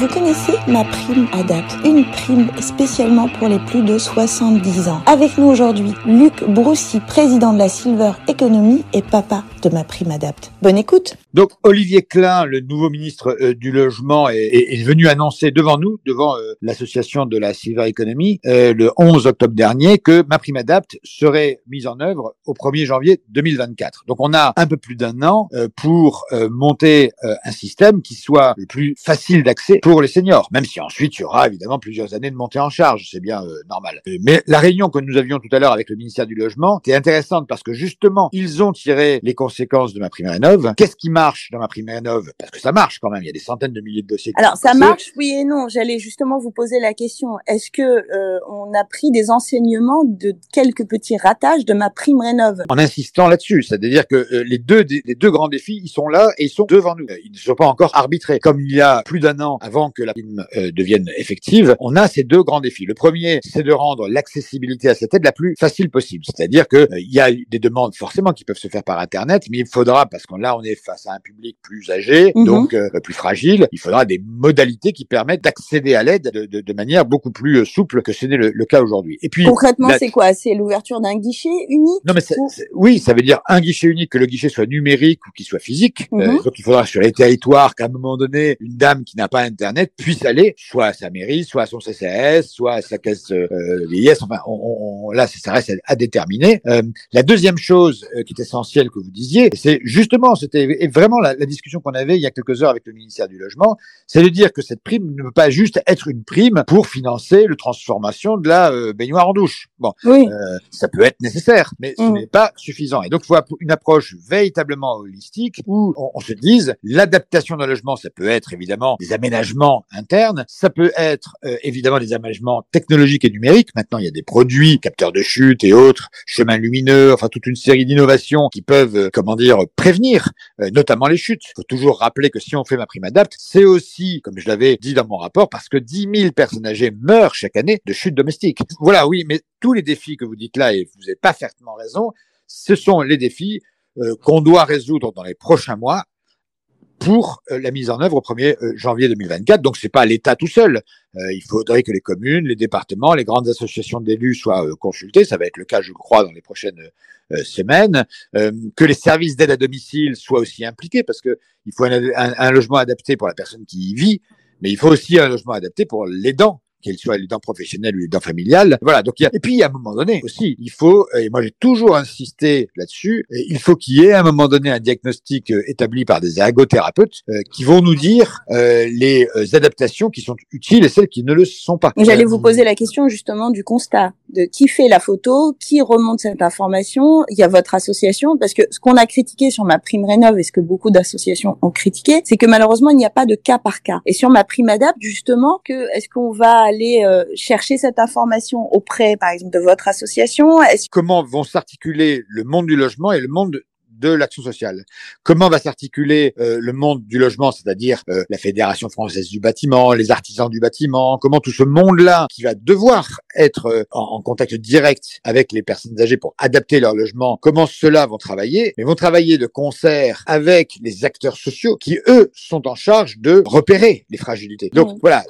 Vous connaissez ma prime Adapt, une prime spécialement pour les plus de 70 ans. Avec nous aujourd'hui, Luc Broussy, président de la Silver Economy et papa de ma prime Adapt. Bonne écoute. Donc Olivier Klein, le nouveau ministre euh, du logement, est, venu annoncer devant nous, devant euh, l'association de la Silver Economy, euh, le 11 octobre dernier, que ma prime Adapt serait mise en œuvre au 1er janvier 2024. Donc on a un peu plus d'un an pour monter un système qui soit le plus facile d'accès pour les seniors, même si ensuite il y aura évidemment plusieurs années de montée en charge, c'est bien normal. Mais la réunion que nous avions tout à l'heure avec le ministère du Logement était intéressante parce que justement, ils ont tiré les conséquences de ma prime rénov. Qu'est-ce qui marche dans ma prime rénov Parce que ça marche quand même, il y a des centaines de milliers de dossiers. Alors ça marche, oui et non. J'allais justement vous poser la question. Est-ce que euh, on a pris des enseignements de quelques petits ratages de ma prime rénov En insistant là-dessus, c'est-à-dire que euh, les deux les deux grands défis, ils sont là et ils sont devant nous. Ils ne sont pas encore arbitrés. Comme il y a plus d'un an avant que la prime euh, devienne effective, on a ces deux grands défis. Le premier, c'est de rendre l'accessibilité à cette aide la plus facile possible. C'est-à-dire que il y a des demandes forcément qui peuvent se faire par internet, mais il faudra parce qu'on là on est face à un public plus âgé, mhm. donc euh, plus fragile, il faudra des modalités qui permettent d'accéder à l'aide de, de, de, manière beaucoup plus euh, souple que ce n'est le, cas aujourd'hui. Et puis concrètement, c'est quoi? C'est l'ouverture d'un guichet unique Non, mais oui, ça veut dire un guichet unique, que le guichet soit numérique ou qu'il soit physique. Euh, mhm. donc il faudra sur les territoires qu'à un moment donné, une dame qui n'a pas internet puisse aller soit à sa mairie, soit à son CCAS, soit à sa caisse euh, vieillesse. Enfin, on, on, là, ça reste à, déterminer. la deuxième chose qui est essentielle que vous disiez, c'est justement, c'était vraiment la, la discussion qu'on avait il y a quelques heures avec le ministère du Logement, c'est de dire que cette prime ne peut pas juste être une prime pour financer le transformation de la euh, baignoire en douche. Bon, oui. euh, ça peut être nécessaire, mais ce mm. n'est pas suffisant. Et donc, il faut une approche véritablement holistique où on, on se dise l'adaptation d'un logement, ça peut être évidemment des aménagements internes, ça peut être euh, évidemment des aménagements technologiques et numériques. Maintenant, il y a des produits, capteurs de chute et autres, chemins lumineux, enfin toute une série d'innovations qui peuvent, euh, comment dire, prévenir notamment les chutes. Il faut toujours rappeler que si on fait ma prime adapt, c'est aussi, comme je l'avais dit dans mon rapport, parce que 10 000 personnes âgées meurent chaque année de chutes domestiques. Voilà, oui, mais tous les défis que vous dites là, et vous n'avez pas parfaitement raison, ce sont les défis euh, qu'on doit résoudre dans les prochains mois pour euh, la mise en œuvre au 1er euh, janvier 2024. Donc, c'est pas l'État tout seul. Euh, il faudrait que les communes, les départements, les grandes associations d'élus soient consultés. Ça va être le cas, je crois, dans les prochaines semaines. que les services d'aide à domicile soient aussi impliqués, parce que il faut un, un, logement adapté pour la personne qui y vit, mais il faut aussi un logement adapté pour l'aidant qu'elle soit les dents professionnelles ou les dents familiales. Voilà. Donc, il y a... et puis, à un moment donné aussi, il faut, et moi j'ai toujours insisté là-dessus, il faut qu'il y ait à un moment donné un diagnostic euh, établi par des ergothérapeutes euh, qui vont nous dire euh, les adaptations qui sont utiles et celles qui ne le sont pas. J'allais vous poser la question justement du constat de qui fait la photo, qui remonte cette information. Il y a votre association parce que ce qu'on a critiqué sur ma prime rénov et ce que beaucoup d'associations ont critiqué, c'est que malheureusement il n'y a pas de cas par cas. Et sur ma prime adapt justement, que est-ce qu'on va aller euh, chercher cette information auprès, par exemple, de votre association? Comment vont s'articuler le monde du logement et le monde de l'action sociale. Comment va s'articuler euh, le monde du logement, c'est-à-dire euh, la Fédération française du bâtiment, les artisans du bâtiment, comment tout ce monde-là qui va devoir être euh, en, contact direct avec les personnes âgées pour adapter leur logement, comment ceux-là vont travailler, mais vont travailler de concert avec les acteurs sociaux qui, eux, sont en charge de repérer les fragilités. Donc voilà.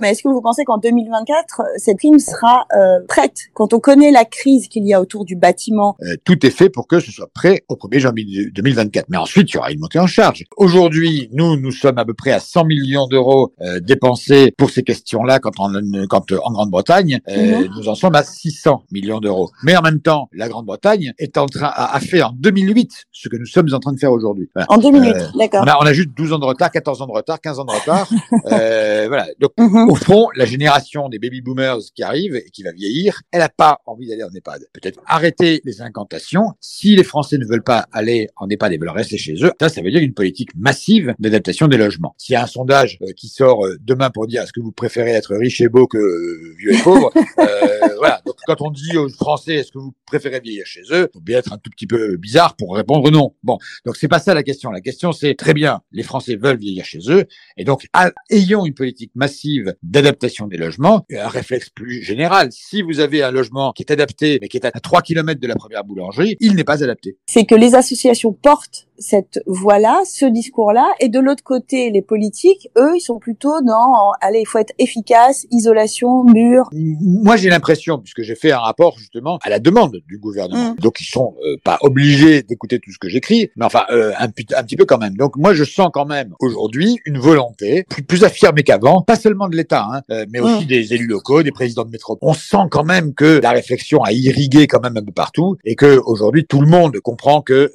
Mais est-ce que vous pensez qu'en 2024, cette prime sera prête? Quand on connaît la crise qu'il y a autour du bâtiment Tout est fait pour que ce soit prêt au 1er 2024. Mais ensuite, il y aura une montée en charge. Aujourd'hui, nous, nous sommes à peu près à 100 millions d'euros euh, dépensés pour ces questions-là quand, en, quand en Grande-Bretagne, euh, mhm. nous en sommes à 600 millions d'euros. Mais en même temps, la Grande-Bretagne est en train, a, fait en 2008 ce que nous sommes en train de faire aujourd'hui. En 2008, euh, d'accord. On a, on a juste 12 ans de retard, 14 ans de retard, 15 ans de retard. voilà. Donc, mhm. au fond, la génération des baby boomers qui arrive et qui va vieillir, elle n'a pas envie d'aller en EHPAD. Peut-être arrêter les incantations. Si les Français ne veulent pas aller en EHPAD et veulent rester chez eux, ça, ça veut dire une politique massive d'adaptation des logements. S'il y a un sondage euh, qui sort euh, demain pour dire est-ce que vous préférez être riche et beau que euh, vieux et pauvre, voilà. Quand on dit aux Français est-ce que vous préférez vieillir chez eux, faut bien être un tout petit peu bizarre pour répondre non. Bon, donc c'est pas ça la question. La question c'est très bien, les Français veulent vieillir chez eux, et donc ayons une politique massive d'adaptation des logements, un réflexe plus général. Si vous avez un logement qui est adapté mais qui est à 3 km de la première boulangerie, il n'est pas adapté. C'est que les associations portent cette voie-là, ce discours-là, et de l'autre côté, les politiques, eux, ils sont plutôt dans, allez, il faut être efficace, isolation, mur. Moi, j'ai l'impression, puisque j'ai fait un rapport justement à la demande du gouvernement, mm. donc ils sont euh, pas obligés d'écouter tout ce que j'écris, mais enfin euh, un, un, petit peu quand même. Donc moi, je sens quand même aujourd'hui une volonté plus, plus affirmée qu'avant, pas seulement de l'État, hein, euh, mais aussi mm. des élus locaux, des présidents de métropole. On sent quand même que la réflexion a irrigué quand même un peu partout, et que aujourd'hui tout le monde comprend que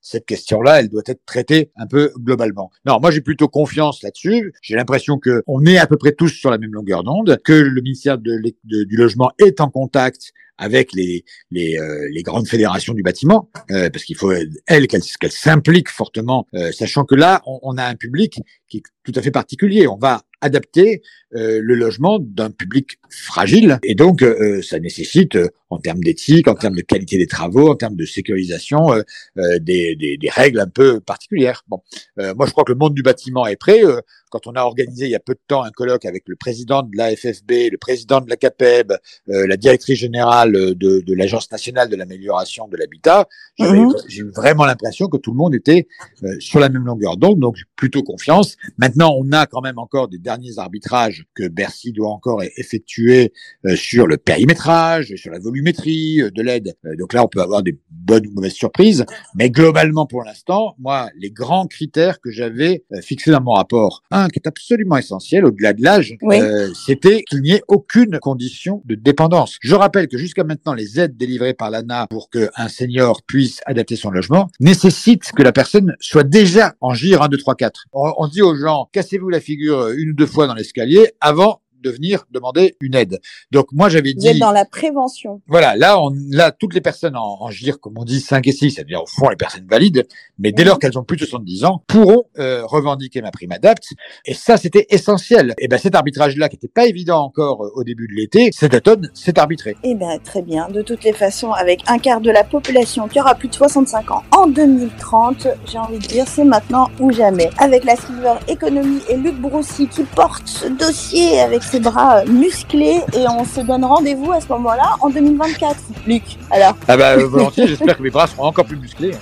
cette question-là, elle doit être traitée un peu globalement. Non, moi j'ai plutôt confiance là-dessus. J'ai l'impression que on est à peu près tous sur la même longueur d'onde, que le ministère du logement est en contact avec les les, euh, les grandes fédérations du bâtiment, euh, parce qu'il faut elles qu'elles s'impliquent fortement, euh, sachant que là on, on, a un public qui tout à fait particulier. On va adapter le logement d'un public fragile, et donc ça nécessite en termes d'éthique, en termes de qualité des travaux, en termes de sécurisation, des, des, des, règles un peu particulières. Bon, moi je crois que le monde du bâtiment est prêt quand on a organisé il y a peu de temps un colloque avec le président de la FFB, le président de la CAPEB, euh, la directrice générale de, de l'Agence nationale de l'amélioration de l'habitat, mhm. j'ai eu vraiment l'impression que tout le monde était euh, sur la même longueur d'onde, donc plutôt confiance. Maintenant, on a quand même encore des derniers arbitrages que Bercy doit encore effectuer euh, sur le périmétrage, sur la volumétrie de l'aide. donc là, on peut avoir des bonnes ou mauvaises surprises, mais globalement, pour l'instant, moi, les grands critères que j'avais fixés dans mon rapport, qui est absolument essentiel au-delà de l'âge, euh, c'était qu'il n'y ait aucune condition de dépendance. Je rappelle que jusqu'à maintenant, les aides délivrées par l'ANA pour qu'un senior puisse adapter son logement nécessitent que la personne soit déjà en GIR 1, 2, 3, 4. On, on dit aux gens, cassez-vous la figure une ou deux fois dans l'escalier avant de venir demander une aide. Donc moi j'avais dit. Vous êtes dans la prévention. Voilà, là on, là toutes les personnes en, en GIR, comme on dit 5 et 6, c'est-à-dire au fond les personnes valides, mais dès lors qu'elles ont plus de 70 ans, pourront euh, revendiquer ma prime adapt. Et ça c'était essentiel. Et ben cet arbitrage-là qui n'était pas évident encore euh, au début de l'été, cet automne s'est arbitré. Et eh ben très bien. De toutes les façons, avec un quart de la population qui aura plus de 65 ans en 2030, j'ai envie de dire c'est maintenant ou jamais. Avec la Silver Economy et Luc Broussy qui porte ce dossier avec bras musclés et on se donne rendez-vous à ce moment-là en 2024. Luc, alors Ah bah volontiers, j'espère que mes bras seront encore plus musclés.